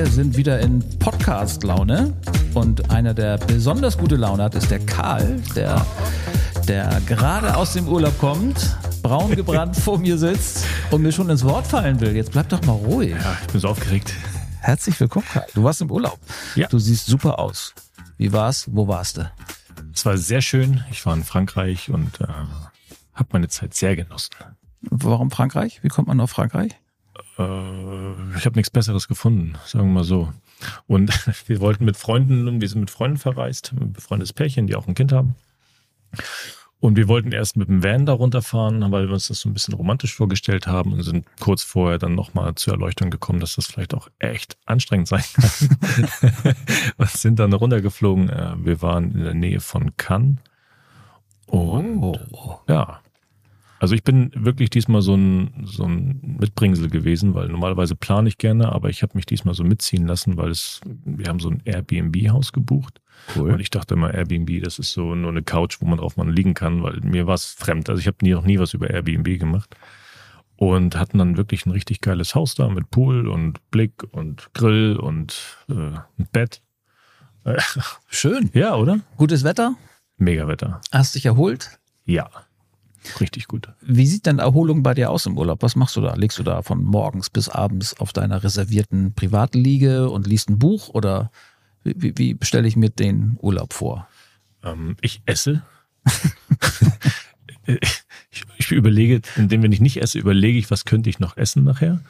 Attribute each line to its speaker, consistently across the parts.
Speaker 1: Wir sind wieder in Podcast-Laune und einer, der besonders gute Laune hat, ist der Karl, der, der gerade aus dem Urlaub kommt, braun gebrannt vor mir sitzt und mir schon ins Wort fallen will. Jetzt bleib doch mal ruhig.
Speaker 2: Ja, ich bin so aufgeregt.
Speaker 1: Herzlich willkommen, Karl. Du warst im Urlaub.
Speaker 2: Ja.
Speaker 1: Du siehst super aus. Wie war's? Wo warst du?
Speaker 2: Es war sehr schön. Ich war in Frankreich und äh, habe meine Zeit sehr genossen.
Speaker 1: Warum Frankreich? Wie kommt man auf Frankreich?
Speaker 2: Äh, ich habe nichts Besseres gefunden, sagen wir mal so. Und wir wollten mit Freunden, wir sind mit Freunden verreist, ein befreundetes Pärchen, die auch ein Kind haben. Und wir wollten erst mit dem Van da runterfahren, weil wir uns das so ein bisschen romantisch vorgestellt haben und sind kurz vorher dann nochmal zur Erleuchtung gekommen, dass das vielleicht auch echt anstrengend sein kann. und sind dann runtergeflogen. Äh, Wir waren in der Nähe von Cannes. Und
Speaker 1: Oh.
Speaker 2: ja, also ich bin wirklich diesmal so ein, so ein Mitbringsel gewesen, weil normalerweise plane ich gerne, aber ich habe mich diesmal so mitziehen lassen, weil es, wir haben so ein Airbnb-Haus gebucht.
Speaker 1: Cool.
Speaker 2: Und ich dachte immer, Airbnb, das ist so nur eine Couch, wo man drauf mal liegen kann, weil mir war es fremd. Also ich habe nie, noch nie was über Airbnb gemacht. Und hatten dann wirklich ein richtig geiles Haus da mit Pool und Blick und Grill und äh, ein Bett.
Speaker 1: Schön.
Speaker 2: ja, oder?
Speaker 1: Gutes Wetter?
Speaker 2: Mega Wetter.
Speaker 1: Hast dich erholt?
Speaker 2: Ja. Richtig gut.
Speaker 1: Wie sieht denn Erholung bei dir aus im Urlaub? Was machst du da? Legst du da von morgens bis abends auf deiner reservierten Privatliege und liest ein Buch oder wie, wie, stelle ich mir den Urlaub vor?
Speaker 2: Ähm, ich esse. ich, ich überlege, indem wenn ich nicht esse, überlege ich, was könnte ich noch essen nachher.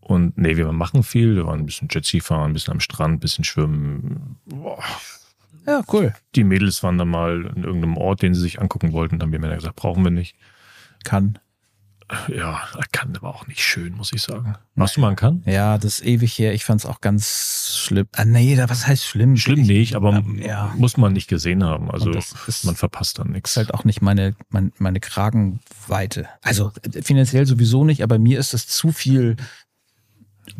Speaker 2: Und nee, wir machen viel. Wir waren ein bisschen Jetski fahren, ein bisschen am Strand, ein bisschen schwimmen. Boah.
Speaker 1: Ja, cool.
Speaker 2: Die Mädels waren dann mal in irgendeinem Ort, den sie sich angucken wollten. Dann haben wir Männer gesagt, brauchen wir nicht.
Speaker 1: Kann.
Speaker 2: Ja, kann aber auch nicht schön, muss ich sagen. Warst du mal in Cannes?
Speaker 1: Ja, das ist ewig her. Ich fand es auch ganz schlimm. Ah, nee, da- was heißt schlimm?
Speaker 2: Schlimm
Speaker 1: Ich-
Speaker 2: nicht, aber
Speaker 1: ja.
Speaker 2: muss man nicht gesehen haben. Also
Speaker 1: ist-
Speaker 2: man verpasst dann
Speaker 1: ist
Speaker 2: nichts.
Speaker 1: halt auch nicht meine, meine, meine Kragenweite. Also finanziell sowieso nicht, aber mir ist das zu viel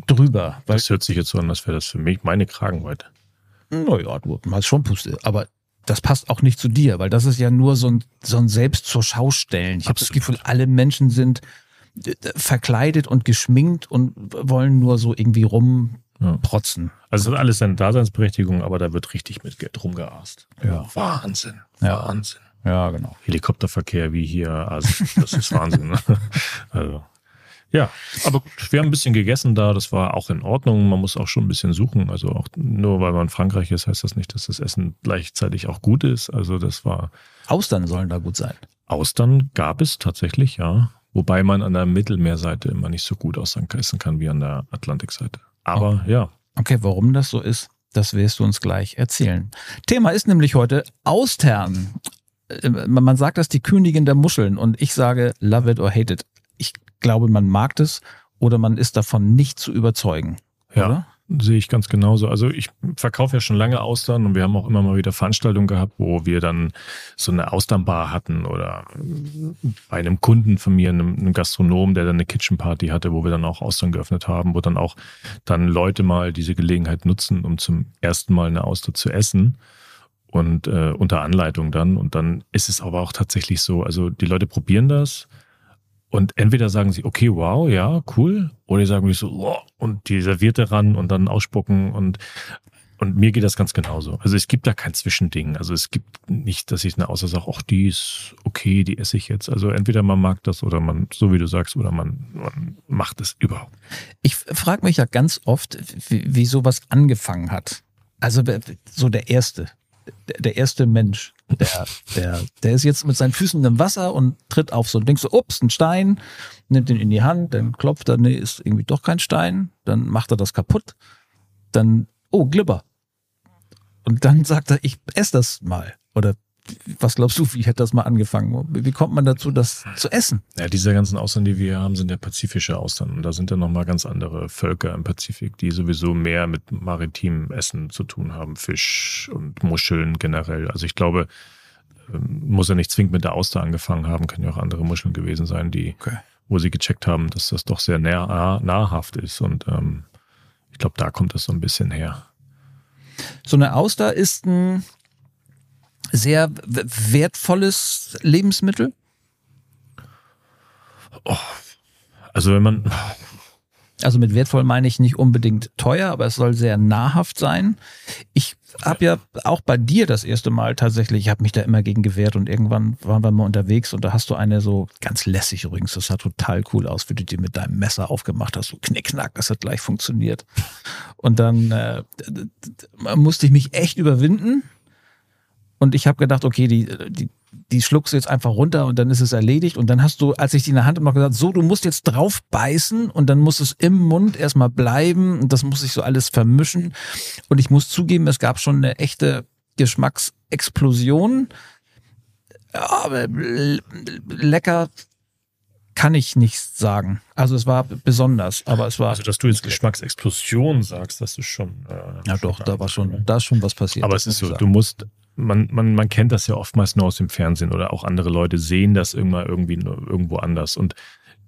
Speaker 1: drüber.
Speaker 2: Das hört sich jetzt so an, als wäre das für mich meine Kragenweite.
Speaker 1: Naja, du hast schon Puste, aber das passt auch nicht zu dir, weil das ist ja nur so ein, so ein Selbst zur Schaustellen. Ich habe das. Gefühl, alle Menschen sind äh, verkleidet und geschminkt und wollen nur so irgendwie rumprotzen.
Speaker 2: Also es hat alles seine Daseinsberechtigung, aber da wird richtig mit Geld rumgeast.
Speaker 1: Ja.
Speaker 2: Wahnsinn.
Speaker 1: Ja.
Speaker 2: Wahnsinn.
Speaker 1: Ja, genau.
Speaker 2: Helikopterverkehr wie hier, also das ist Wahnsinn. Ne? Also ja, aber gut, wir haben ein bisschen gegessen da, das war auch in Ordnung. Man muss auch schon ein bisschen suchen. Also auch nur weil man in Frankreich ist, heißt das nicht, dass das Essen gleichzeitig auch gut ist. Also das war
Speaker 1: Austern sollen da gut sein.
Speaker 2: Austern gab es tatsächlich, ja. Wobei man an der Mittelmeerseite immer nicht so gut Austern essen kann wie an der Atlantikseite. Aber ja,
Speaker 1: Okay, warum das so ist, das wirst du uns gleich erzählen. Thema ist nämlich heute Austern. Äh, Man man sagt das die Königin der Muscheln und ich sage love it or hate it. Ich glaube, man mag das oder man ist davon nicht zu überzeugen.
Speaker 2: Ja.
Speaker 1: Oder?
Speaker 2: Sehe ich ganz genauso. Also ich verkaufe ja schon lange Austern und wir haben auch immer mal wieder Veranstaltungen gehabt, wo wir dann so eine Austernbar hatten oder bei einem Kunden von mir, einem, einem Gastronom, der dann eine Kitchen Party hatte, wo wir dann auch Austern geöffnet haben, wo dann auch dann Leute mal diese Gelegenheit nutzen, um zum ersten Mal eine Auster zu essen und äh, unter Anleitung dann. Und dann ist es aber auch tatsächlich so, also die Leute probieren das und entweder sagen sie, okay, wow, ja, cool, oder sagen wirklich so, wow, und die Servierte ran und dann ausspucken und und mir geht das ganz genauso. Also es gibt da kein Zwischending. Also es gibt nicht, dass ich eine Außer sage, ach, die ist okay, die esse ich jetzt. Also entweder man mag das oder man, so wie du sagst, oder man, man macht es überhaupt.
Speaker 1: Ich frage mich ja ganz oft, wie, wie sowas angefangen hat. Also so der erste, der erste Mensch, der, der, der ist jetzt mit seinen Füßen im Wasser und tritt auf so ein Ding so, ups, ein Stein, nimmt ihn in die Hand, dann klopft er, nee, ist irgendwie doch kein Stein, dann macht er das kaputt, dann, oh, Glibber. Und dann sagt er, ich esse das mal. Oder was glaubst du, wie hätte das mal angefangen? Wie kommt man dazu, das zu essen?
Speaker 2: Ja, diese ganzen Austern, die wir haben, sind ja pazifische Austern. Und da sind ja nochmal ganz andere Völker im Pazifik, die sowieso mehr mit maritimem Essen zu tun haben. Fisch und Muscheln generell. Also ich glaube, ähm, muss ja nicht zwingend mit der Auster angefangen haben, können ja auch andere Muscheln gewesen sein, die,
Speaker 1: Okay.
Speaker 2: wo sie gecheckt haben, dass das doch sehr nah, nahrhaft ist. Und ähm, ich glaube, da kommt das so ein bisschen her.
Speaker 1: So eine Auster ist ein sehr wertvolles Lebensmittel.
Speaker 2: Also wenn man,
Speaker 1: Also mit wertvoll meine ich nicht unbedingt teuer, aber es soll sehr nahrhaft sein. Ich habe ja auch bei dir das erste Mal tatsächlich, ich habe mich da immer gegen gewehrt und irgendwann waren wir mal unterwegs und da hast du eine so ganz lässig übrigens, das sah total cool aus, wie du die mit deinem Messer aufgemacht hast, so knickknack, das hat gleich funktioniert. Und dann äh, musste ich mich echt überwinden und ich habe gedacht, okay, die, die, die schluckst du jetzt einfach runter und dann ist es erledigt. Und dann hast du, als ich die in der Hand habe, noch gesagt, so, du musst jetzt drauf beißen und dann muss es im Mund erstmal bleiben und das muss sich so alles vermischen. Und ich muss zugeben, es gab schon eine echte Geschmacksexplosion. Aber lecker kann ich nicht sagen. Also es war besonders, aber es war.
Speaker 2: Also dass du jetzt Geschmacksexplosion sagst, das ist schon.
Speaker 1: Äh, ja doch, da war schon, da ist schon was passiert.
Speaker 2: Aber es ist so, du musst man, man, man kennt das ja oftmals nur aus dem Fernsehen oder auch andere Leute sehen das immer irgendwie irgendwo anders. Und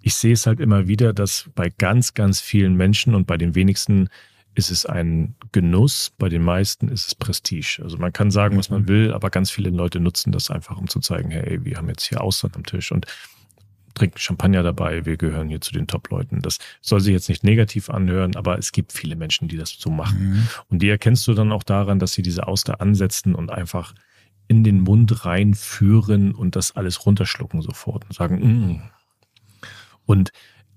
Speaker 2: ich sehe es halt immer wieder, dass bei ganz, ganz vielen Menschen und bei den wenigsten ist es ein Genuss, bei den meisten ist es Prestige. Also man kann sagen, was man mhm. will, aber ganz viele Leute nutzen das einfach, um zu zeigen, hey, wir haben jetzt hier Austern am Tisch. Und trinken Champagner dabei, wir gehören hier zu den Top-Leuten. Das soll sich jetzt nicht negativ anhören, aber es gibt viele Menschen, die das so machen. Mhm. Und die erkennst du dann auch daran, dass sie diese Auster ansetzen und einfach in den Mund reinführen und das alles runterschlucken sofort und sagen, mm. und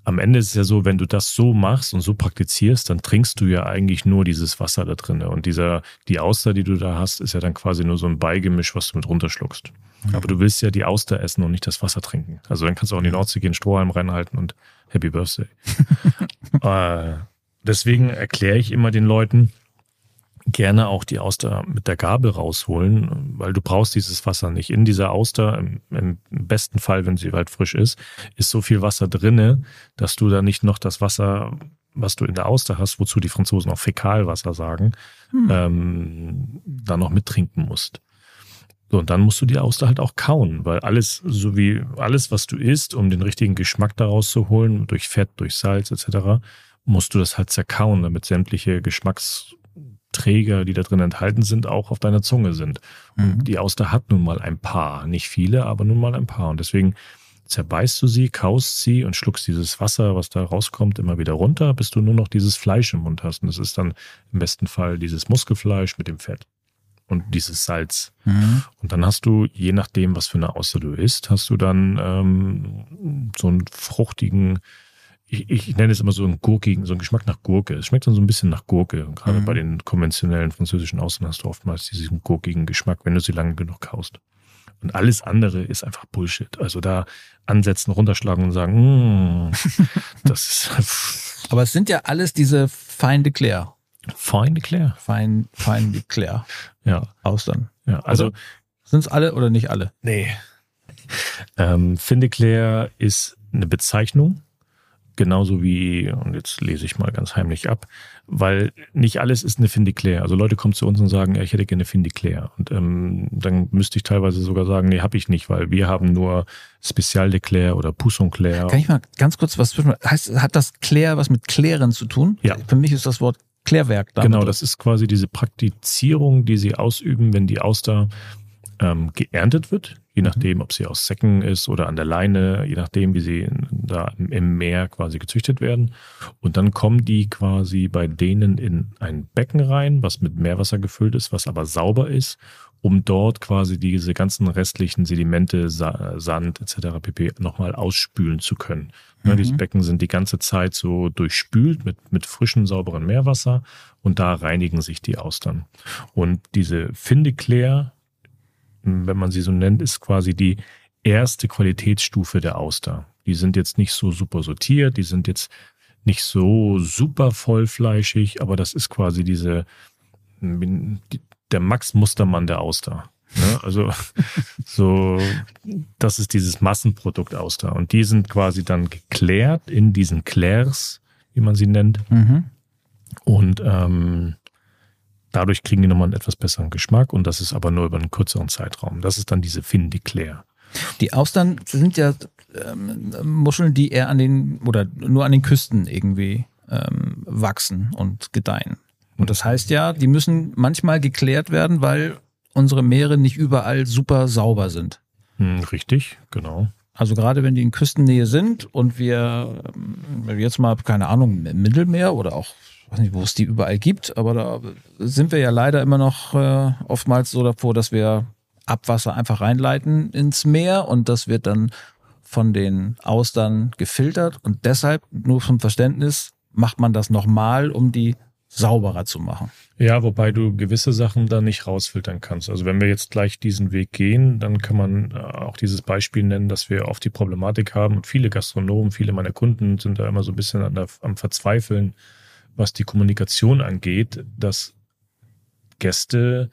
Speaker 2: am Ende ist es ja so, wenn du das so machst und so praktizierst, dann trinkst du ja eigentlich nur dieses Wasser da drin. Und dieser, die Auster, die du da hast, ist ja dann quasi nur so ein Beigemisch, was du mit runterschluckst. Mhm. Aber du willst ja die Auster essen und nicht das Wasser trinken. Also dann kannst du auch in die Nordsee gehen, Strohhalm reinhalten und Happy Birthday. äh, deswegen erkläre ich immer den Leuten, gerne auch die Auster mit der Gabel rausholen, weil du brauchst dieses Wasser nicht. In dieser Auster, im, im besten Fall, wenn sie weit frisch ist, ist so viel Wasser drinne, dass du da nicht noch das Wasser, was du in der Auster hast, wozu die Franzosen auch Fäkalwasser sagen, hm. ähm, da noch mittrinken musst. So, und dann musst du die Auster halt auch kauen, weil alles, so wie alles, was du isst, um den richtigen Geschmack daraus zu holen, durch Fett, durch Salz etc., musst du das halt zerkauen, damit sämtliche Geschmacks Träger, die da drin enthalten sind, auch auf deiner Zunge sind. Und mhm. die Auster hat nun mal ein paar, nicht viele, aber nun mal ein paar. Und deswegen zerbeißt du sie, kaust sie und schluckst dieses Wasser, was da rauskommt, immer wieder runter, bis du nur noch dieses Fleisch im Mund hast. Und das ist dann im besten Fall dieses Muskelfleisch mit dem Fett und dieses Salz. Mhm. Und dann hast du, je nachdem, was für eine Auster du isst, hast du dann ähm, so einen fruchtigen, ich, ich nenne es immer so einen gurkigen, so einen Geschmack nach Gurke. Es schmeckt dann so ein bisschen nach Gurke. Und gerade mhm. bei den konventionellen französischen Austern hast du oftmals diesen gurkigen Geschmack, wenn du sie lange genug kaust. Und alles andere ist einfach Bullshit. Also da ansetzen, runterschlagen und sagen, mm, das ist.
Speaker 1: Aber es sind ja alles diese Feinde Claire.
Speaker 2: Feinde Claire.
Speaker 1: Fein, Feinde Claire.
Speaker 2: Ja.
Speaker 1: Austern.
Speaker 2: Ja, also.
Speaker 1: Sind es alle oder nicht alle?
Speaker 2: Nee. Ähm, Finde Claire ist eine Bezeichnung genauso wie, und jetzt lese ich mal ganz heimlich ab, weil nicht alles ist eine Findiclair. Also Leute kommen zu uns und sagen, ja, ich hätte gerne Findiclair. Und ähm, dann müsste ich teilweise sogar sagen, nee, habe ich nicht, weil wir haben nur Special de Claire oder Pousson Claire.
Speaker 1: Kann ich mal ganz kurz was zwischen, heißt, hat das Claire was mit Klären zu tun?
Speaker 2: Ja.
Speaker 1: Für mich ist das Wort Klärwerk
Speaker 2: da. Genau, das ist quasi diese Praktizierung, die sie ausüben, wenn die Auster ähm, geerntet wird je mhm. nachdem, ob sie aus Säcken ist oder an der Leine, je nachdem, wie sie da im Meer quasi gezüchtet werden. Und dann kommen die quasi bei denen in ein Becken rein, was mit Meerwasser gefüllt ist, was aber sauber ist, um dort quasi diese ganzen restlichen Sedimente, Sand etc. pp. nochmal ausspülen zu können. Mhm. Ja, diese Becken sind die ganze Zeit so durchspült mit, mit frischem, sauberen Meerwasser und da reinigen sich die Austern. Und diese Findeclair wenn man sie so nennt, ist quasi die erste Qualitätsstufe der Auster. Die sind jetzt nicht so super sortiert, die sind jetzt nicht so super vollfleischig, aber das ist quasi diese, der Max Mustermann der Auster. Ne? Also so, das ist dieses Massenprodukt Auster. Und die sind quasi dann geklärt in diesen Clairs, wie man sie nennt. Mhm. Und ähm, Dadurch kriegen die nochmal einen etwas besseren Geschmack und das ist aber nur über einen kürzeren Zeitraum. Das ist dann diese Fin de Claire.
Speaker 1: Die Austern sind ja ähm, Muscheln, die eher an den oder nur an den Küsten irgendwie ähm, wachsen und gedeihen. Und das heißt ja, die müssen manchmal geklärt werden, weil unsere Meere nicht überall super sauber sind.
Speaker 2: Hm, richtig, genau.
Speaker 1: Also gerade wenn die in Küstennähe sind und wir ähm, jetzt mal, keine Ahnung, im Mittelmeer oder auch, weiß nicht, wo es die überall gibt, aber da sind wir ja leider immer noch äh, oftmals so davor, dass wir Abwasser einfach reinleiten ins Meer und das wird dann von den Austern gefiltert und deshalb, nur zum Verständnis, macht man das nochmal, um die sauberer zu machen.
Speaker 2: Ja, wobei du gewisse Sachen da nicht rausfiltern kannst. Also wenn wir jetzt gleich diesen Weg gehen, dann kann man äh, auch dieses Beispiel nennen, dass wir oft die Problematik haben und viele Gastronomen, viele meiner Kunden sind da immer so ein bisschen der, am Verzweifeln, was die Kommunikation angeht, dass Gäste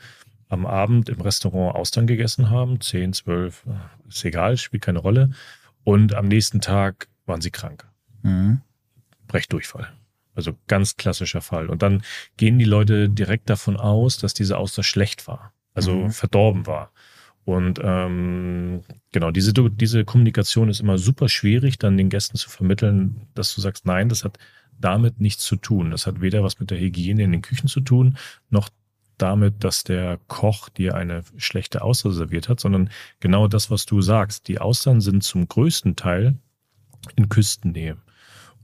Speaker 2: am Abend im Restaurant Austern gegessen haben, 10, 12, äh, ist egal, spielt keine Rolle. Und am nächsten Tag waren sie krank. Mhm. Brechdurchfall. Also ganz klassischer Fall. Und dann gehen die Leute direkt davon aus, dass diese Auster schlecht war, also mhm. verdorben war. Und ähm, genau, diese, diese Kommunikation ist immer super schwierig, dann den Gästen zu vermitteln, dass du sagst, nein, das hat damit nichts zu tun. Das hat weder was mit der Hygiene in den Küchen zu tun, noch damit, dass der Koch dir eine schlechte Auster serviert hat, sondern genau das, was du sagst. Die Austern sind zum größten Teil in Küstennähe.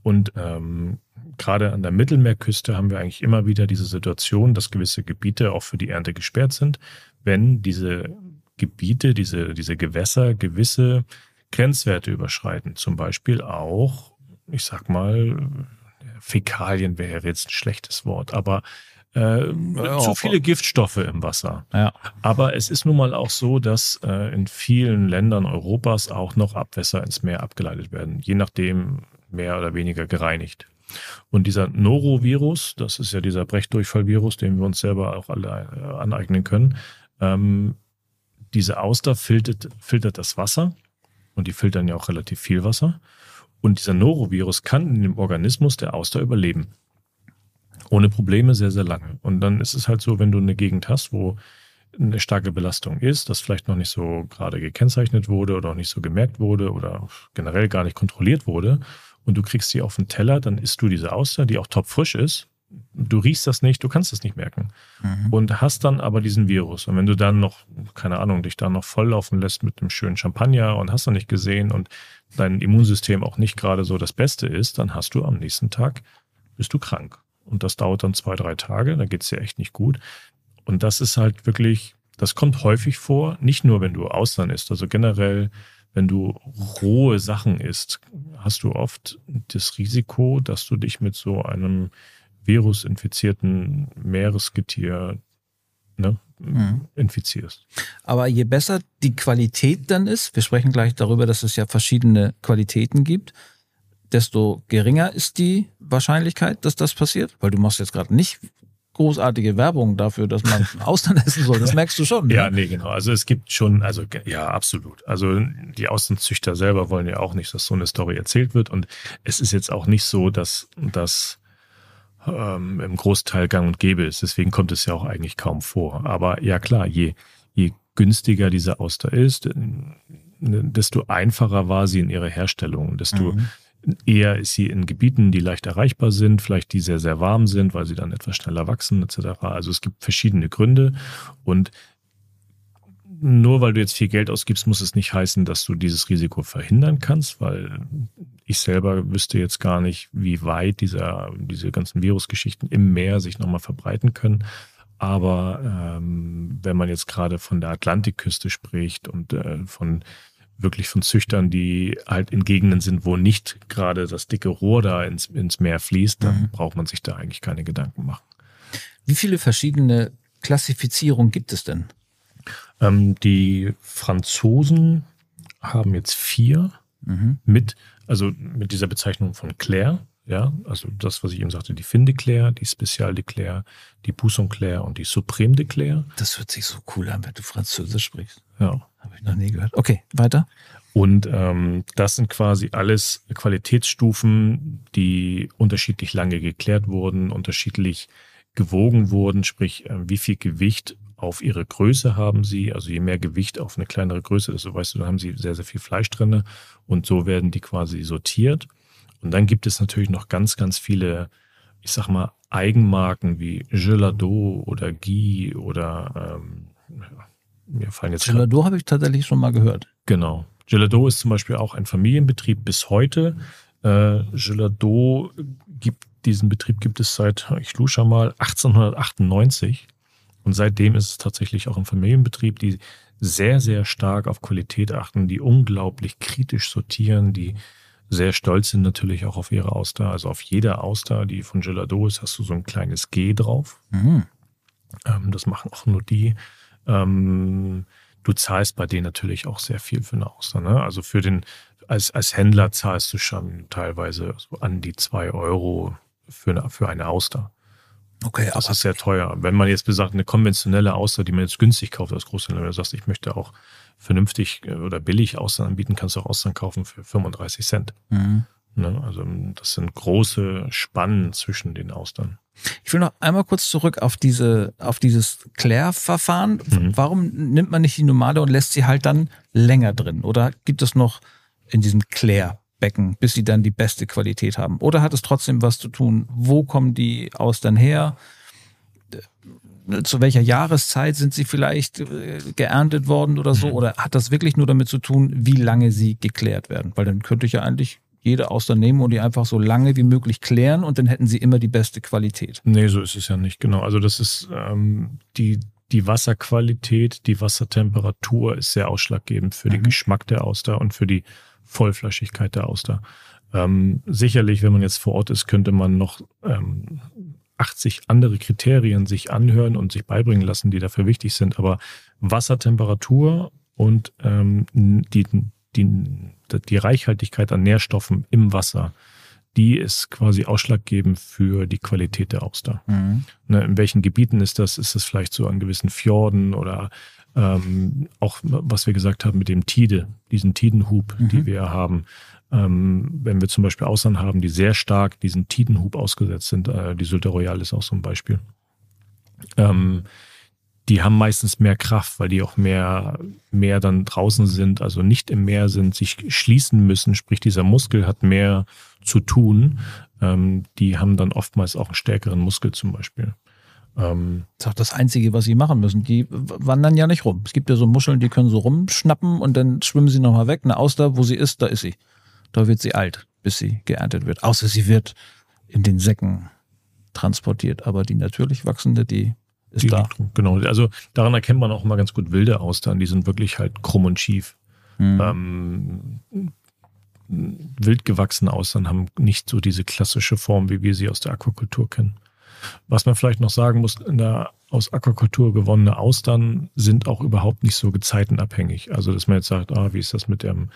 Speaker 2: Und ähm, gerade an der Mittelmeerküste haben wir eigentlich immer wieder diese Situation, dass gewisse Gebiete auch für die Ernte gesperrt sind, wenn diese Gebiete, diese, diese Gewässer gewisse Grenzwerte überschreiten. Zum Beispiel auch, ich sag mal, Fäkalien wäre jetzt ein schlechtes Wort, aber äh, ja, zu viele Giftstoffe im Wasser. Ja. Aber es ist nun mal auch so, dass äh, in vielen Ländern Europas auch noch Abwässer ins Meer abgeleitet werden, je nachdem mehr oder weniger gereinigt. Und dieser Norovirus, das ist ja dieser Brechdurchfallvirus, den wir uns selber auch alle äh, aneignen können, ähm, diese Auster filtert, filtert das Wasser und die filtern ja auch relativ viel Wasser. Und dieser Norovirus kann in dem Organismus der Auster überleben. Ohne Probleme sehr, sehr lange. Und dann ist es halt so, wenn du eine Gegend hast, wo eine starke Belastung ist, das vielleicht noch nicht so gerade gekennzeichnet wurde oder auch nicht so gemerkt wurde oder generell gar nicht kontrolliert wurde, und du kriegst sie auf den Teller, dann isst du diese Auster, die auch topfrisch ist. Du riechst das nicht, du kannst es nicht merken. Mhm. Und hast dann aber diesen Virus. Und wenn du dann noch, keine Ahnung, dich da noch volllaufen lässt mit einem schönen Champagner und hast du nicht gesehen und dein Immunsystem auch nicht gerade so das Beste ist, dann hast du am nächsten Tag, bist du krank. Und das dauert dann zwei, drei Tage, da geht es dir echt nicht gut. Und das ist halt wirklich, das kommt häufig vor, nicht nur wenn du Austern isst, also generell wenn du rohe Sachen isst, hast du oft das Risiko, dass du dich mit so einem virusinfizierten Meeresgetier ne, mhm. infizierst.
Speaker 1: Aber je besser die Qualität dann ist, wir sprechen gleich darüber, dass es ja verschiedene Qualitäten gibt, desto geringer ist die Wahrscheinlichkeit, dass das passiert, weil du machst jetzt gerade nicht großartige Werbung dafür, dass man Austern essen soll. Das merkst du schon.
Speaker 2: Ne? Ja, nee, genau. Also es gibt schon, also ja, absolut. Also die Austernzüchter selber wollen ja auch nicht, dass so eine Story erzählt wird. Und es ist jetzt auch nicht so, dass das ähm, im Großteil gang und gäbe ist. Deswegen kommt es ja auch eigentlich kaum vor. Aber ja klar, je, je günstiger diese Auster ist, desto einfacher war sie in ihrer Herstellung, desto mhm. Eher ist sie in Gebieten, die leicht erreichbar sind, vielleicht die sehr, sehr warm sind, weil sie dann etwas schneller wachsen etc. Also es gibt verschiedene Gründe und nur weil du jetzt viel Geld ausgibst, muss es nicht heißen, dass du dieses Risiko verhindern kannst, weil ich selber wüsste jetzt gar nicht, wie weit dieser, diese ganzen Virusgeschichten im Meer sich nochmal verbreiten können. Aber ähm, wenn man jetzt gerade von der Atlantikküste spricht und äh, von wirklich von Züchtern, die halt in Gegenden sind, wo nicht gerade das dicke Rohr da ins, ins Meer fließt, dann mhm. braucht man sich da eigentlich keine Gedanken machen.
Speaker 1: Wie viele verschiedene Klassifizierungen gibt es denn?
Speaker 2: Ähm, die Franzosen haben jetzt vier mhm. mit, also mit dieser Bezeichnung von Claire. Ja, also das, was ich eben sagte, die Fin de Claire, die Special de Claire, die Pousson Claire und die Supreme de Claire.
Speaker 1: Das hört sich so cool an, wenn du Französisch sprichst. Ja. Habe ich noch nie gehört. Okay, weiter.
Speaker 2: Und ähm, das sind quasi alles Qualitätsstufen, die unterschiedlich lange geklärt wurden, unterschiedlich gewogen wurden, sprich, äh, wie viel Gewicht auf ihre Größe haben sie. Also je mehr Gewicht auf eine kleinere Größe, desto weißt du, dann haben sie sehr, sehr viel Fleisch drinne und so werden die quasi sortiert. Und dann gibt es natürlich noch ganz, ganz viele, ich sag mal, Eigenmarken wie Gelado oder Guy oder ähm,
Speaker 1: mir fallen jetzt. Gelado habe ich tatsächlich schon mal gehört.
Speaker 2: Genau. Gelado ist zum Beispiel auch ein Familienbetrieb bis heute. Äh, Gelado gibt diesen Betrieb gibt es seit, ich lusche mal, 1898. Und seitdem ist es tatsächlich auch ein Familienbetrieb, die sehr, sehr stark auf Qualität achten, die unglaublich kritisch sortieren, die sehr stolz sind natürlich auch auf ihre Auster. Also auf jeder Auster, die von Gelado ist, hast du so ein kleines G drauf. Mhm. Ähm, das machen auch nur die. Ähm, du zahlst bei denen natürlich auch sehr viel für eine Auster. Ne? Also für den, als, als Händler zahlst du schon teilweise so an die zwei Euro für eine, für eine Auster. Okay, das ist sehr teuer. Wenn man jetzt besagt, eine konventionelle Auster, die man jetzt günstig kauft als Großhändler, wenn du sagst, ich möchte auch vernünftig äh, oder billig Austern anbieten, kannst du auch Austern kaufen für 35 Cent. Mhm. Ne? Also das sind große Spannen zwischen den Austern.
Speaker 1: Ich will noch einmal kurz zurück auf diese, auf dieses Klärverfahren. Mhm. Warum nimmt man nicht die normale und lässt sie halt dann länger drin? Oder gibt es noch in diesem Klärbecken, bis sie dann die beste Qualität haben? Oder hat es trotzdem was zu tun? Wo kommen die Austern her? Zu welcher Jahreszeit sind sie vielleicht äh, geerntet worden oder so? Mhm. Oder hat das wirklich nur damit zu tun, wie lange sie geklärt werden? Weil dann könnte ich ja eigentlich jede Auster nehmen und die einfach so lange wie möglich klären und dann hätten sie immer die beste Qualität.
Speaker 2: Nee, so ist es ja nicht, genau. Also das ist ähm, die, die Wasserqualität, die Wassertemperatur ist sehr ausschlaggebend für mhm. den Geschmack der Auster und für die Vollflächigkeit der Auster. Ähm, sicherlich, wenn man jetzt vor Ort ist, könnte man noch ähm, 80 andere Kriterien sich anhören und sich beibringen lassen, die dafür wichtig sind. Aber Wassertemperatur und ähm, die, die die Reichhaltigkeit an Nährstoffen im Wasser, die ist quasi ausschlaggebend für die Qualität der Auster. Mhm. Ne, in welchen Gebieten ist das? Ist es vielleicht so an gewissen Fjorden oder ähm, auch, was wir gesagt haben mit dem Tide, diesen Tidenhub, mhm. die wir haben. Ähm, wenn wir zum Beispiel Austern haben, die sehr stark diesen Tidenhub ausgesetzt sind, äh, die Sylter Royal ist auch so ein Beispiel. Ähm, die haben meistens mehr Kraft, weil die auch mehr, mehr dann draußen sind, also nicht im Meer sind, sich schließen müssen. Sprich, dieser Muskel hat mehr zu tun. Ähm, die haben dann oftmals auch einen stärkeren Muskel zum Beispiel.
Speaker 1: Ähm, das ist auch das Einzige, was sie machen müssen. Die wandern ja nicht rum. Es gibt ja so Muscheln, die können so rumschnappen und dann schwimmen sie nochmal weg. Eine Auster, wo sie ist, da ist sie. Da wird sie alt, bis sie geerntet wird. Außer sie wird in den Säcken transportiert. Aber die natürlich wachsende, die ist
Speaker 2: die
Speaker 1: da.
Speaker 2: Genau, also daran erkennt man auch immer ganz gut wilde Austern. Die sind wirklich halt krumm und schief. Mhm. Ähm, wild gewachsene Austern haben nicht so diese klassische Form, wie wir sie aus der Aquakultur kennen. Was man vielleicht noch sagen muss, in der aus Aquakultur gewonnene Austern sind auch überhaupt nicht so gezeitenabhängig. Also, dass man jetzt sagt, ah, wie ist das mit dem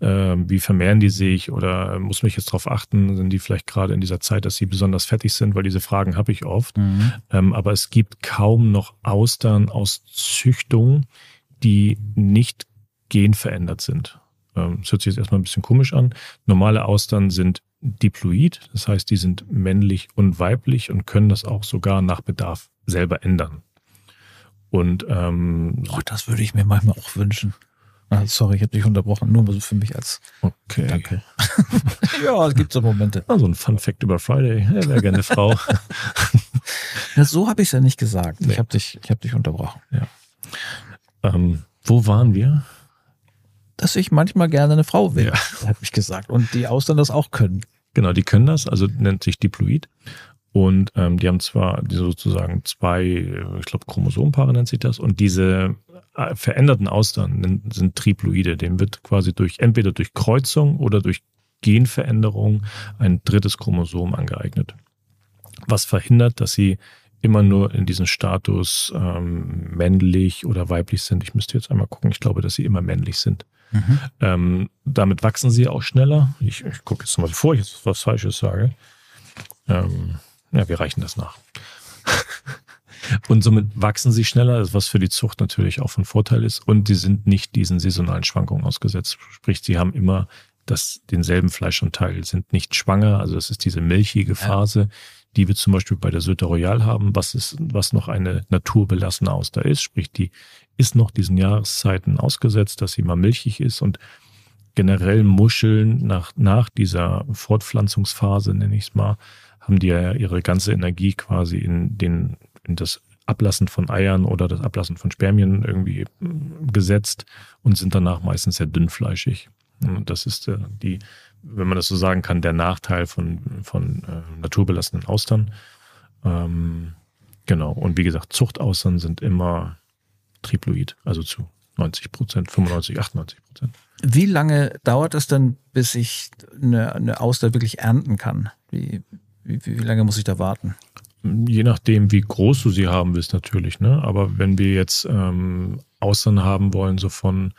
Speaker 2: wie vermehren die sich oder muss mich jetzt darauf achten, sind die vielleicht gerade in dieser Zeit, dass sie besonders fettig sind, weil diese Fragen habe ich oft. Mhm. Ähm, aber es gibt kaum noch Austern aus Züchtung, die nicht genverändert sind. Ähm, das hört sich jetzt erstmal ein bisschen komisch an. Normale Austern sind diploid, das heißt, die sind männlich und weiblich und können das auch sogar nach Bedarf selber ändern. Und ähm,
Speaker 1: oh, das würde ich mir manchmal auch wünschen. Ah, sorry, ich habe dich unterbrochen. Nur so für mich als.
Speaker 2: Okay.
Speaker 1: Danke. ja, es gibt so Momente.
Speaker 2: Also ein Fun Fact über Friday. Er wäre gerne Frau.
Speaker 1: ja, so habe ich es ja nicht gesagt. Nee. Ich habe dich, ich hab dich unterbrochen.
Speaker 2: Ja. Ähm, wo waren wir?
Speaker 1: Dass ich manchmal gerne eine Frau wäre, ja. habe ich gesagt. Und die Austern das auch können.
Speaker 2: Genau, die können das. Also nennt sich Diploid. Und ähm, die haben zwar die sozusagen zwei, ich glaube, Chromosomenpaare nennt sich das. Und diese äh, veränderten Austern sind Triploide. Dem wird quasi durch entweder durch Kreuzung oder durch Genveränderung ein drittes Chromosom angeeignet. Was verhindert, dass sie immer nur in diesem Status ähm, männlich oder weiblich sind. Ich müsste jetzt einmal gucken. Ich glaube, dass sie immer männlich sind. Mhm. Ähm, damit wachsen sie auch schneller. Ich, ich gucke jetzt mal, bevor ich jetzt was Falsches sage. Ähm, ja, wir reichen das nach. Und somit wachsen sie schneller, was für die Zucht natürlich auch von Vorteil ist. Und die sind nicht diesen saisonalen Schwankungen ausgesetzt. Sprich, sie haben immer das, denselben Fleischanteil, sind nicht schwanger. Also das ist diese milchige Phase, ja. die wir zum Beispiel bei der Söter Royal haben, was ist, was noch eine naturbelassene Auster ist. Sprich, die ist noch diesen Jahreszeiten ausgesetzt, dass sie mal milchig ist und generell Muscheln nach, nach dieser Fortpflanzungsphase, nenne ich es mal, haben die ja ihre ganze Energie quasi in den das Ablassen von Eiern oder das Ablassen von Spermien irgendwie mm, gesetzt und sind danach meistens sehr dünnfleischig. Und das ist äh, die, wenn man das so sagen kann, der Nachteil von, von äh, naturbelassenen Austern. Ähm, genau. Und wie gesagt, Zuchtaustern sind immer triploid, also zu 90 Prozent, 95, 98 Prozent.
Speaker 1: Wie lange dauert es dann, bis ich eine, eine Auster wirklich ernten kann? Wie, wie, wie lange muss ich da warten?
Speaker 2: Je nachdem, wie groß du sie haben willst, natürlich. Ne? Aber wenn wir jetzt ähm, Austern haben wollen, so von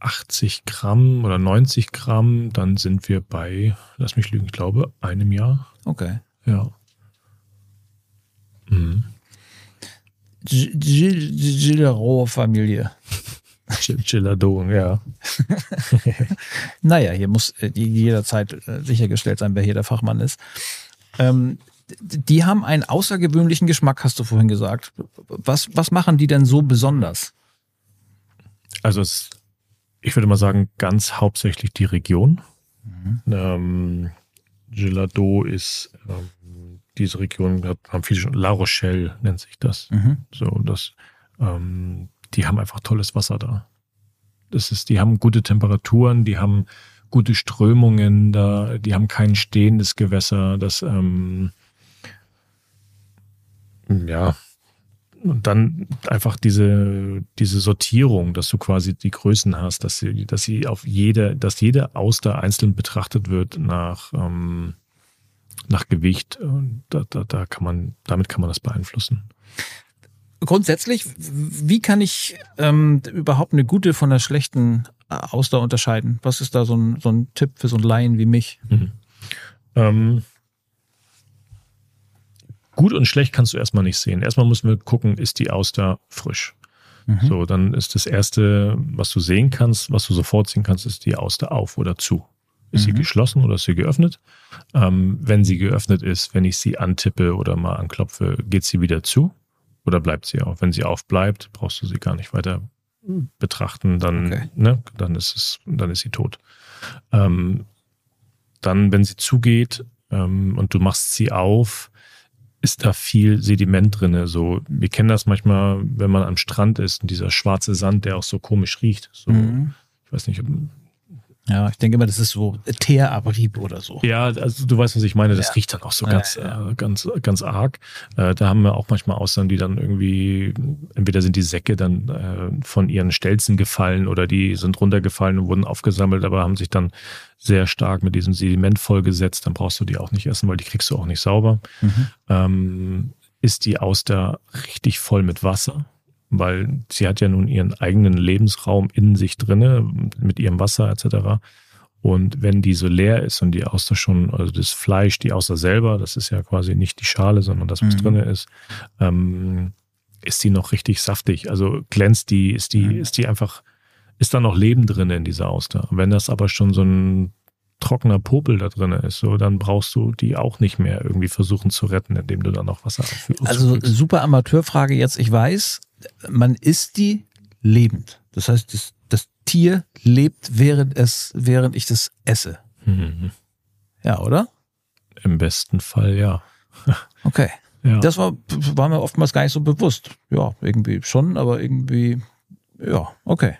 Speaker 2: 80 Gramm oder 90 Gramm, dann sind wir bei, lass mich lügen, ich glaube, einem Jahr.
Speaker 1: Okay.
Speaker 2: Ja.
Speaker 1: Mhm. Gilero-Familie.
Speaker 2: Gelado, ja.
Speaker 1: naja, hier muss äh, jederzeit äh, sichergestellt sein, wer hier der Fachmann ist. Ähm, die haben einen außergewöhnlichen Geschmack, hast du vorhin gesagt. Was, was machen die denn so besonders?
Speaker 2: Also es, ich würde mal sagen, ganz hauptsächlich die Region. Mhm. Ähm, Gelato ist ähm, diese Region, haben viele schon, La Rochelle nennt sich das. Mhm. So, das, ähm, die haben einfach tolles Wasser da. Das ist, die haben gute Temperaturen, die haben gute Strömungen da, die haben kein stehendes Gewässer, das ähm, ja, und dann einfach diese, diese Sortierung, dass du quasi die Größen hast, dass sie, dass sie auf jede, dass jede Auster einzeln betrachtet wird nach, ähm, nach Gewicht. Da, da, da kann man, damit kann man das beeinflussen.
Speaker 1: Grundsätzlich, wie kann ich ähm, überhaupt eine gute von einer schlechten Auster unterscheiden? Was ist da so ein, so ein Tipp für so einen Laien wie mich? Mhm. Ähm,
Speaker 2: Gut und schlecht kannst du erstmal nicht sehen. Erstmal müssen wir gucken, ist die Auster frisch. Mhm. So, dann ist das erste, was du sehen kannst, was du sofort sehen kannst, ist die Auster auf oder zu. Ist mhm. sie geschlossen oder ist sie geöffnet? Ähm, wenn sie geöffnet ist, wenn ich sie antippe oder mal anklopfe, geht sie wieder zu oder bleibt sie auf? Wenn sie aufbleibt, brauchst du sie gar nicht weiter betrachten, dann, okay. ne, dann ist es, dann ist sie tot. Ähm, dann, wenn sie zugeht ähm, und du machst sie auf, ist da viel Sediment drinne. So, wir kennen das manchmal, wenn man am Strand ist und dieser schwarze Sand, der auch so komisch riecht. So, mhm. Ich weiß nicht,
Speaker 1: ja, ich denke immer, das ist so Teerabrieb oder so.
Speaker 2: Ja, also du weißt, was ich meine. Das ja. riecht dann auch so ganz, ja. Äh, ganz, ganz arg. Äh, da haben wir auch manchmal Aussagen, die dann irgendwie, entweder sind die Säcke dann äh, von ihren Stelzen gefallen oder die sind runtergefallen und wurden aufgesammelt, aber haben sich dann sehr stark mit diesem Sediment vollgesetzt. Dann brauchst du die auch nicht essen, weil die kriegst du auch nicht sauber. Mhm. Ähm, ist die Auster richtig voll mit Wasser? Weil sie hat ja nun ihren eigenen Lebensraum in sich drinne mit ihrem Wasser etc. Und wenn die so leer ist und die Auster schon, also das Fleisch, die Auster selber, das ist ja quasi nicht die Schale, sondern das, was mhm. drinne ist, ähm, ist die noch richtig saftig. Also glänzt die, ist die, mhm. ist die einfach, ist da noch Leben drin in dieser Auster. Wenn das aber schon so ein trockener Popel da drin ist, so dann brauchst du die auch nicht mehr irgendwie versuchen zu retten, indem du dann noch Wasser
Speaker 1: auffüllst. Also super Amateurfrage jetzt. Ich weiß, man isst die lebend. Das heißt, das, das Tier lebt, während es, während ich das esse. Mhm. Ja, oder?
Speaker 2: Im besten Fall ja.
Speaker 1: okay. Ja. Das war, war mir oftmals gar nicht so bewusst. Ja, irgendwie schon, aber irgendwie, ja, okay.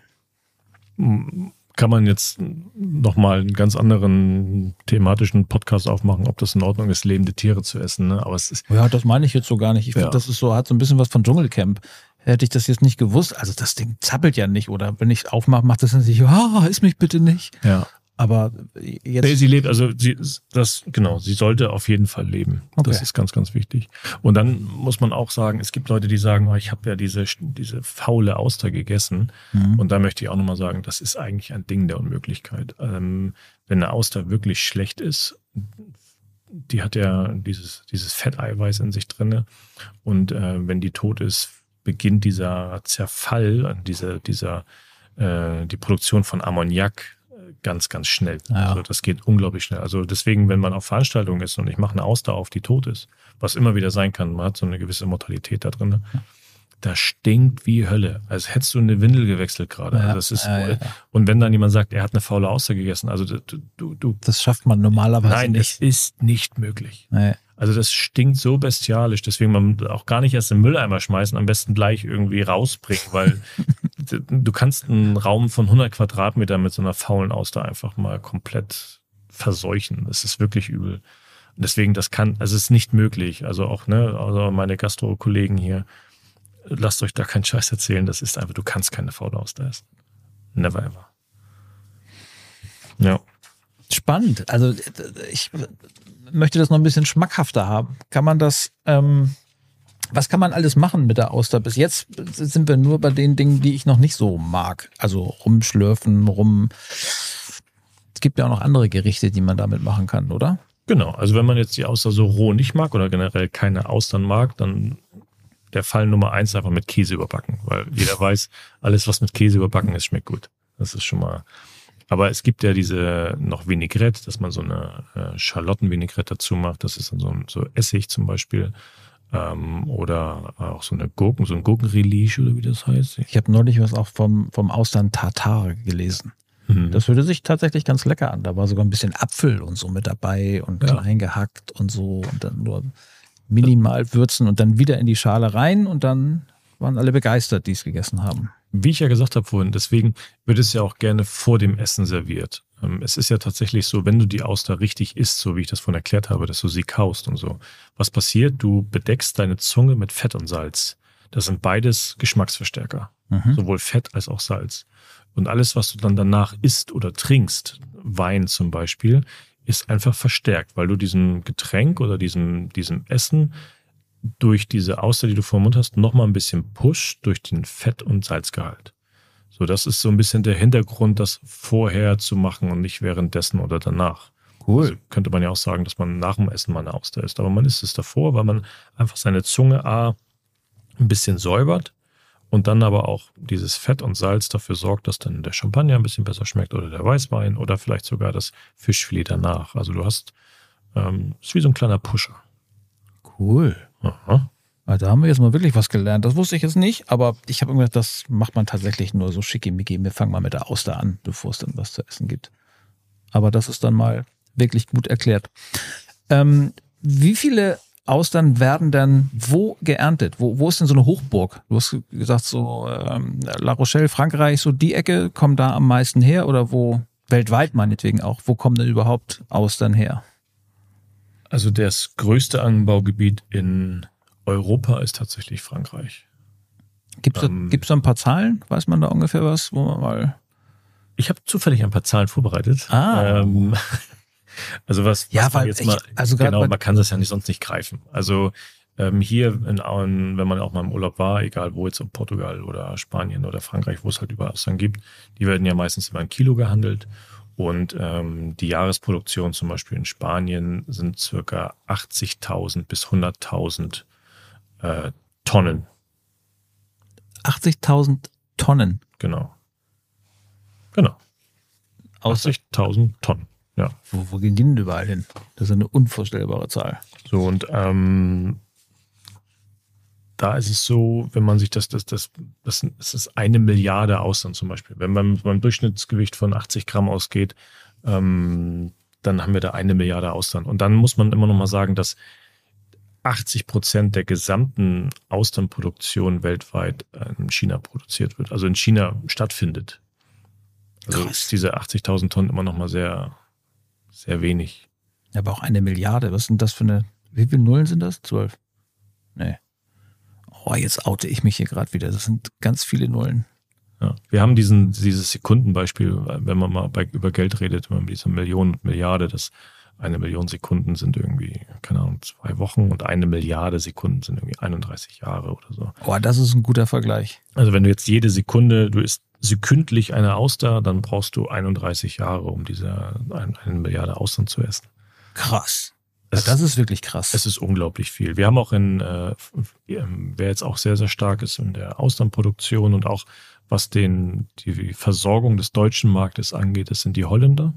Speaker 2: Kann man jetzt nochmal einen ganz anderen thematischen Podcast aufmachen, ob das in Ordnung ist, lebende Tiere zu essen. Ne? Aber es ist.
Speaker 1: Ja, das meine ich jetzt so gar nicht. Ich ja. finde, das ist so, hat so ein bisschen was von Dschungelcamp hätte ich das jetzt nicht gewusst. Also das Ding zappelt ja nicht oder wenn ich aufmache, macht das dann sich, ah, ist mich bitte nicht.
Speaker 2: Ja.
Speaker 1: Aber jetzt. Nee,
Speaker 2: sie lebt, also sie, das, genau, sie sollte auf jeden Fall leben. Okay. Das ist ganz, ganz wichtig. Und dann muss man auch sagen, es gibt Leute, die sagen, oh, ich habe ja diese, diese faule Auster gegessen. Mhm. Und da möchte ich auch nochmal sagen, das ist eigentlich ein Ding der Unmöglichkeit. Ähm, wenn eine Auster wirklich schlecht ist, die hat ja dieses, dieses Fetteiweiß in sich drinne. Und äh, wenn die tot ist, beginnt dieser Zerfall, diese, dieser, äh, die Produktion von Ammoniak ganz, ganz schnell. Ja. Also das geht unglaublich schnell. Also deswegen, wenn man auf Veranstaltungen ist und ich mache eine Ausdauer auf, die tot ist, was immer wieder sein kann, man hat so eine gewisse Mortalität da drin, ja. das stinkt wie Hölle. Als hättest du eine Windel gewechselt gerade. Ja, also das ist, ja, Und wenn dann jemand sagt, er hat eine faule Auster gegessen, also du, du, du
Speaker 1: Das schafft man normalerweise
Speaker 2: nein,
Speaker 1: nicht.
Speaker 2: Nein, das ist nicht möglich. Nee. Also das stinkt so bestialisch, deswegen man auch gar nicht erst im Mülleimer schmeißen, am besten gleich irgendwie rausbringen, weil du kannst einen Raum von 100 Quadratmeter mit so einer faulen Auster einfach mal komplett verseuchen. Das ist wirklich übel. Deswegen, das kann, also es ist nicht möglich. Also auch, ne, also meine Gastro-Kollegen hier, lasst euch da keinen Scheiß erzählen. Das ist einfach, du kannst keine faule Auster essen. Never ever.
Speaker 1: Ja. Spannend. Also ich möchte das noch ein bisschen schmackhafter haben. Kann man das, ähm, was kann man alles machen mit der Auster? Bis jetzt sind wir nur bei den Dingen, die ich noch nicht so mag. Also rumschlürfen, rum. Es gibt ja auch noch andere Gerichte, die man damit machen kann, oder?
Speaker 2: Genau. Also wenn man jetzt die Auster so roh nicht mag oder generell keine Austern mag, dann der Fall Nummer eins einfach mit Käse überbacken, weil jeder weiß, alles, was mit Käse überbacken ist, schmeckt gut. Das ist schon mal aber es gibt ja diese noch Vinaigrette, dass man so eine äh, Schalottenvinaigrette dazu macht. Das ist dann so, so Essig zum Beispiel. Ähm, oder auch so eine Gurken, so ein Gurkenrelige oder wie das heißt.
Speaker 1: Ich habe neulich was auch vom, vom Austern Tartar gelesen. Mhm. Das hörte sich tatsächlich ganz lecker an. Da war sogar ein bisschen Apfel und so mit dabei und ja. klein gehackt und so und dann nur minimal würzen und dann wieder in die Schale rein und dann waren alle begeistert, die es gegessen haben
Speaker 2: wie ich ja gesagt habe vorhin, deswegen wird es ja auch gerne vor dem Essen serviert. Ähm, es ist ja tatsächlich so, wenn du die Auster richtig isst, so wie ich das vorhin erklärt habe, dass du sie kaust und so. Was passiert? Du bedeckst deine Zunge mit Fett und Salz. Das sind beides Geschmacksverstärker. Mhm. Sowohl Fett als auch Salz. Und alles, was du dann danach isst oder trinkst, Wein zum Beispiel, ist einfach verstärkt, weil du diesem Getränk oder diesem, diesem Essen durch diese Auster, die du vor dem Mund hast, nochmal ein bisschen pusht durch den Fett- und Salzgehalt. So, das ist so ein bisschen der Hintergrund, das vorher zu machen und nicht währenddessen oder danach. Cool. Also könnte man ja auch sagen, dass man nach dem Essen mal eine Auster isst. Aber man isst es davor, weil man einfach seine Zunge A ein bisschen säubert und dann aber auch dieses Fett und Salz dafür sorgt, dass dann der Champagner ein bisschen besser schmeckt oder der Weißwein oder vielleicht sogar das Fischfilet danach. Also du hast, ähm, ist wie so ein kleiner Pusher.
Speaker 1: Cool. Aha. Da haben wir jetzt mal wirklich was gelernt. Das wusste ich jetzt nicht, aber ich habe gedacht, das macht man tatsächlich nur so schickimicki. Wir fangen mal mit der Auster an, bevor es dann was zu essen gibt. Aber das ist dann mal wirklich gut erklärt. Ähm, wie viele Austern werden dann wo geerntet? Wo, wo ist denn so eine Hochburg? Du hast gesagt, so ähm, La Rochelle, Frankreich, so die Ecke kommen da am meisten her oder wo weltweit meinetwegen auch? Wo kommen denn überhaupt Austern her?
Speaker 2: Also das größte Anbaugebiet in Europa ist tatsächlich Frankreich.
Speaker 1: Gibt es ähm, da ein paar Zahlen? Weiß man da ungefähr was, wo man mal.
Speaker 2: Ich habe zufällig ein paar Zahlen vorbereitet.
Speaker 1: Ah. Ähm,
Speaker 2: also was,
Speaker 1: ja,
Speaker 2: was
Speaker 1: weil
Speaker 2: jetzt mal,
Speaker 1: ich, also
Speaker 2: genau, man kann das ja nicht sonst nicht greifen. Also ähm, hier, in, wenn man auch mal im Urlaub war, egal wo jetzt in Portugal oder Spanien oder Frankreich, wo es halt überall dann gibt, die werden ja meistens immer ein Kilo gehandelt. Und ähm, die Jahresproduktion zum Beispiel in Spanien sind circa 80.000 bis 100.000 äh, Tonnen.
Speaker 1: 80.000 Tonnen?
Speaker 2: Genau. Genau. 80.000 Tonnen, ja.
Speaker 1: Wo, wo gehen die denn überall hin? Das ist eine unvorstellbare Zahl.
Speaker 2: So, und ähm, da ist es so, wenn man sich das, das, das, das, das ist eine Milliarde Austern zum Beispiel. Wenn man beim Durchschnittsgewicht von 80 Gramm ausgeht, ähm, dann haben wir da eine Milliarde Austern. Und dann muss man immer noch mal sagen, dass 80 Prozent der gesamten Austernproduktion weltweit in China produziert wird, also in China stattfindet. Also Krass. ist diese 80.000 Tonnen immer noch mal sehr, sehr wenig.
Speaker 1: Aber auch eine Milliarde, was sind das für eine, wie viele Nullen sind das? Zwölf? Nee oh, jetzt oute ich mich hier gerade wieder. Das sind ganz viele Nullen.
Speaker 2: Ja. Wir haben diesen, dieses Sekundenbeispiel, wenn man mal bei, über Geld redet, wenn man diese Million und Milliarde, das eine Million Sekunden sind irgendwie, keine Ahnung, zwei Wochen und eine Milliarde Sekunden sind irgendwie 31 Jahre oder so.
Speaker 1: Oh, das ist ein guter Vergleich.
Speaker 2: Also wenn du jetzt jede Sekunde, du isst sekündlich eine Auster, dann brauchst du 31 Jahre, um diese eine, eine Milliarde Austern zu essen.
Speaker 1: Krass. Es, das ist wirklich krass.
Speaker 2: Es ist unglaublich viel. Wir haben auch in, äh, wer jetzt auch sehr, sehr stark ist in der Austernproduktion und auch was den, die Versorgung des deutschen Marktes angeht, das sind die Holländer.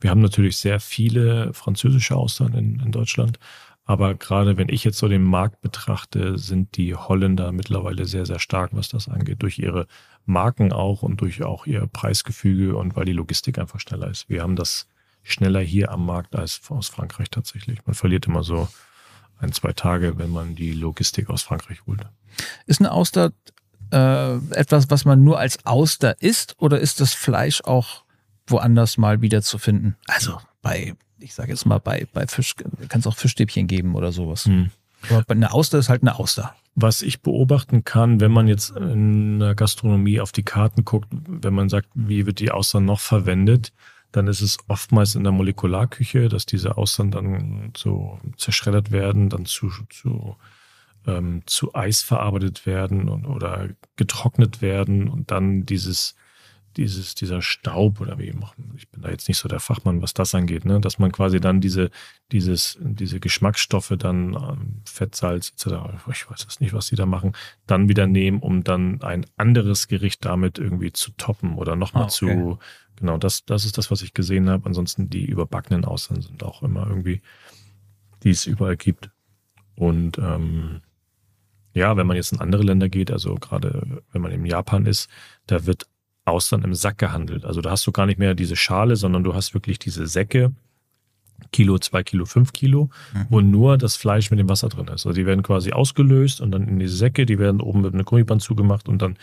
Speaker 2: Wir haben natürlich sehr viele französische Austern in, in Deutschland. Aber gerade wenn ich jetzt so den Markt betrachte, sind die Holländer mittlerweile sehr, sehr stark, was das angeht, durch ihre Marken auch und durch auch ihr Preisgefüge und weil die Logistik einfach schneller ist. Wir haben das schneller hier am Markt als aus Frankreich tatsächlich. Man verliert immer so ein, zwei Tage, wenn man die Logistik aus Frankreich holt.
Speaker 1: Ist eine Auster äh, etwas, was man nur als Auster isst oder ist das Fleisch auch woanders mal wieder zu finden? Also bei, ich sage jetzt mal, bei, bei Fisch kann es auch Fischstäbchen geben oder sowas. Hm. Aber eine Auster ist halt eine Auster.
Speaker 2: Was ich beobachten kann, wenn man jetzt in der Gastronomie auf die Karten guckt, wenn man sagt, wie wird die Austern noch verwendet, dann ist es oftmals in der Molekularküche, dass diese Austern dann so zerschreddert werden, dann zu, zu, ähm, zu Eis verarbeitet werden und, oder getrocknet werden und dann dieses dieses, dieser Staub oder wie machen. Ich bin da jetzt nicht so der Fachmann, was das angeht, ne? dass man quasi dann diese, dieses, diese Geschmacksstoffe dann, ähm, Fett, Salz etc., ich weiß das nicht, was die da machen, dann wieder nehmen, um dann ein anderes Gericht damit irgendwie zu toppen oder nochmal ah, okay. zu, genau, das, das ist das, was ich gesehen habe. Ansonsten die überbackenen Austern sind auch immer irgendwie, die es überall gibt. Und ähm, ja, wenn man jetzt in andere Länder geht, also gerade wenn man in Japan ist, da wird Austern im Sack gehandelt. Also da hast du gar nicht mehr diese Schale, sondern du hast wirklich diese Säcke, Kilo, zwei Kilo, fünf Kilo, mhm. wo nur das Fleisch mit dem Wasser drin ist. Also die werden quasi ausgelöst und dann in diese Säcke, die werden oben mit einem Gummiband zugemacht und dann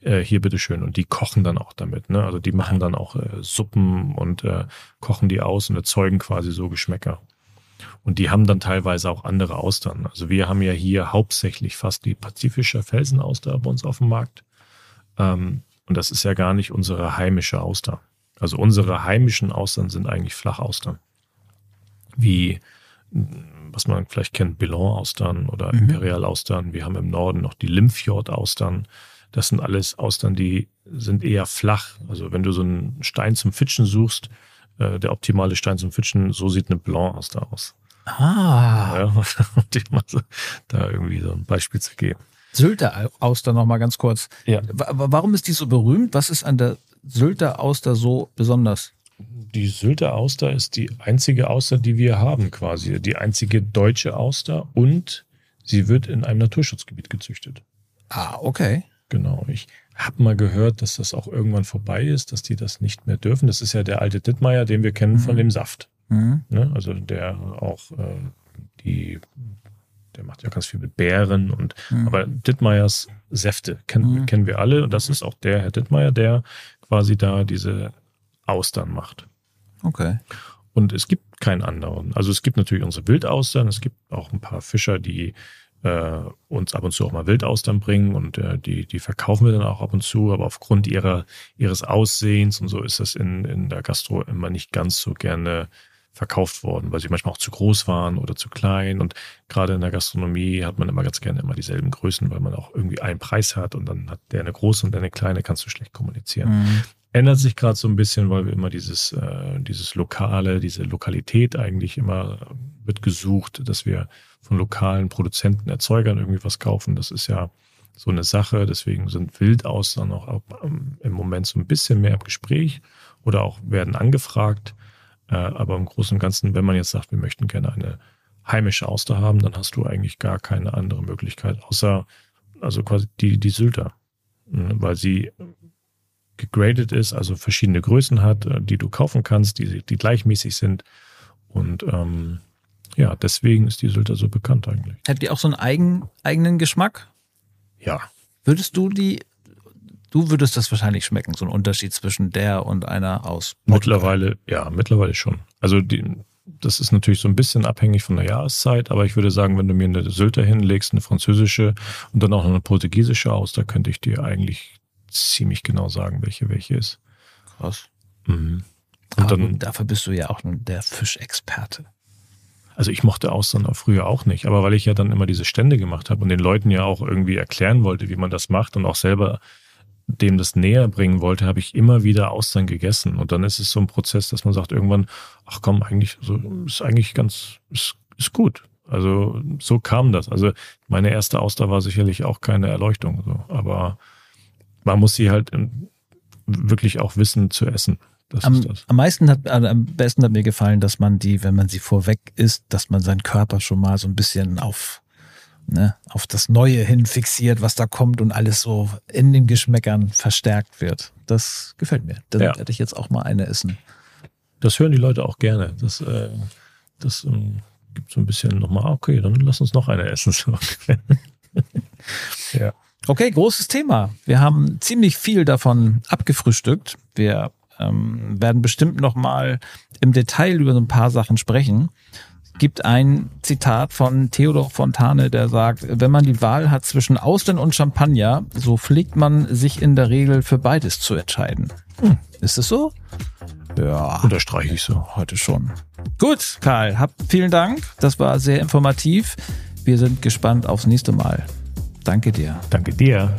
Speaker 2: äh, hier bitteschön. Und die kochen dann auch damit. Ne? Also die machen dann auch äh, Suppen und äh, kochen die aus und erzeugen quasi so Geschmäcker. Und die haben dann teilweise auch andere Austern. Also wir haben ja hier hauptsächlich fast die pazifische Felsenauster bei uns auf dem Markt. Ähm, und das ist ja gar nicht unsere heimische Auster. Also unsere heimischen Austern sind eigentlich Flachaustern. Wie, was man vielleicht kennt, Billon-Austern oder mhm. Imperial-Austern. Wir haben im Norden noch die Limfjord-Austern. Das sind alles Austern, die sind eher flach. Also wenn du so einen Stein zum Fitschen suchst, äh, der optimale Stein zum Fitschen, so sieht eine Blanc-Auster aus.
Speaker 1: Ah. Ja, um
Speaker 2: da irgendwie so ein Beispiel zu geben.
Speaker 1: Sylter Auster noch mal ganz kurz.
Speaker 2: Ja.
Speaker 1: Warum ist die so berühmt? Was ist an der Sylter Auster so besonders?
Speaker 2: Die Sylter Auster ist die einzige Auster, die wir haben quasi. Die einzige deutsche Auster und sie wird in einem Naturschutzgebiet gezüchtet.
Speaker 1: Ah, okay.
Speaker 2: Genau. Ich habe mal gehört, dass das auch irgendwann vorbei ist, dass die das nicht mehr dürfen. Das ist ja der alte Dittmeier, den wir kennen mhm. von dem Saft. Mhm. Ne? Also der auch äh, die der macht ja ganz viel mit Bären und mhm. aber Dittmeiers Säfte kennen, mhm. kennen wir alle und das ist auch der Herr Dittmeier, der quasi da diese Austern macht.
Speaker 1: Okay.
Speaker 2: Und es gibt keinen anderen. Also es gibt natürlich unsere Wildaustern, es gibt auch ein paar Fischer, die äh, uns ab und zu auch mal Wildaustern bringen und äh, die, die verkaufen wir dann auch ab und zu, aber aufgrund ihrer, ihres Aussehens und so ist das in, in der Gastro immer nicht ganz so gerne verkauft worden, weil sie manchmal auch zu groß waren oder zu klein. Und gerade in der Gastronomie hat man immer ganz gerne immer dieselben Größen, weil man auch irgendwie einen Preis hat und dann hat der eine große und der eine kleine, kannst du schlecht kommunizieren. Mhm. Ändert sich gerade so ein bisschen, weil wir immer dieses, äh, dieses Lokale, diese Lokalität eigentlich immer wird gesucht, dass wir von lokalen Produzenten, Erzeugern irgendwie was kaufen. Das ist ja so eine Sache. Deswegen sind Wildaustern auch im Moment so ein bisschen mehr im Gespräch oder auch werden angefragt. Äh, aber im Großen und Ganzen, wenn man jetzt sagt, wir möchten gerne eine heimische Auster haben, dann hast du eigentlich gar keine andere Möglichkeit, außer also quasi die, die Sylter. Ne, weil sie gegradet ist, also verschiedene Größen hat, äh, die du kaufen kannst, die, die gleichmäßig sind. Und ähm, ja, deswegen ist die Sylter so bekannt eigentlich.
Speaker 1: Hat die auch so einen eigen, eigenen Geschmack?
Speaker 2: Ja.
Speaker 1: Würdest du die Du würdest das wahrscheinlich schmecken, so ein Unterschied zwischen der und einer aus
Speaker 2: Portugal. Mittlerweile, ja, mittlerweile schon. Also die, das ist natürlich so ein bisschen abhängig von der Jahreszeit, aber ich würde sagen, wenn du mir eine Sylter hinlegst, eine französische und dann auch noch eine portugiesische aus, da könnte ich dir eigentlich ziemlich genau sagen, welche welche ist.
Speaker 1: Krass.
Speaker 2: Mhm.
Speaker 1: Und aber dann, dafür bist du ja auch der Fischexperte.
Speaker 2: Also ich mochte Austern auch früher auch nicht, aber weil ich ja dann immer diese Stände gemacht habe und den Leuten ja auch irgendwie erklären wollte, wie man das macht und auch selber dem das näher bringen wollte, habe ich immer wieder Austern gegessen. Und dann ist es so ein Prozess, dass man sagt irgendwann, ach komm, eigentlich so ist eigentlich ganz ist, ist gut. Also so kam das. Also meine erste Auster war sicherlich auch keine Erleuchtung, so. aber man muss sie halt wirklich auch wissen zu essen.
Speaker 1: Das am, am meisten hat, also am besten hat mir gefallen, dass man die, wenn man sie vorweg isst, dass man seinen Körper schon mal so ein bisschen auf ne, auf das Neue hin fixiert, was da kommt und alles so in den Geschmäckern verstärkt wird. Das gefällt mir. Da ja. werde ich jetzt auch mal eine essen.
Speaker 2: Das hören die Leute auch gerne. Das, äh, das ähm, gibt so ein bisschen nochmal, okay, dann lass uns noch eine essen.
Speaker 1: Ja. Okay, großes Thema. Wir haben ziemlich viel davon abgefrühstückt. Wir ähm, werden bestimmt nochmal im Detail über so ein paar Sachen sprechen gibt ein Zitat von Theodor Fontane, der sagt, wenn man die Wahl hat zwischen Austern und Champagner, so pflegt man sich in der Regel für beides zu entscheiden. Hm. Ist es so?
Speaker 2: Ja. Unterstreiche ich so.
Speaker 1: Heute schon. Gut, Karl, hab vielen Dank. Das war sehr informativ. Wir sind gespannt aufs nächste Mal. Danke dir.
Speaker 2: Danke dir.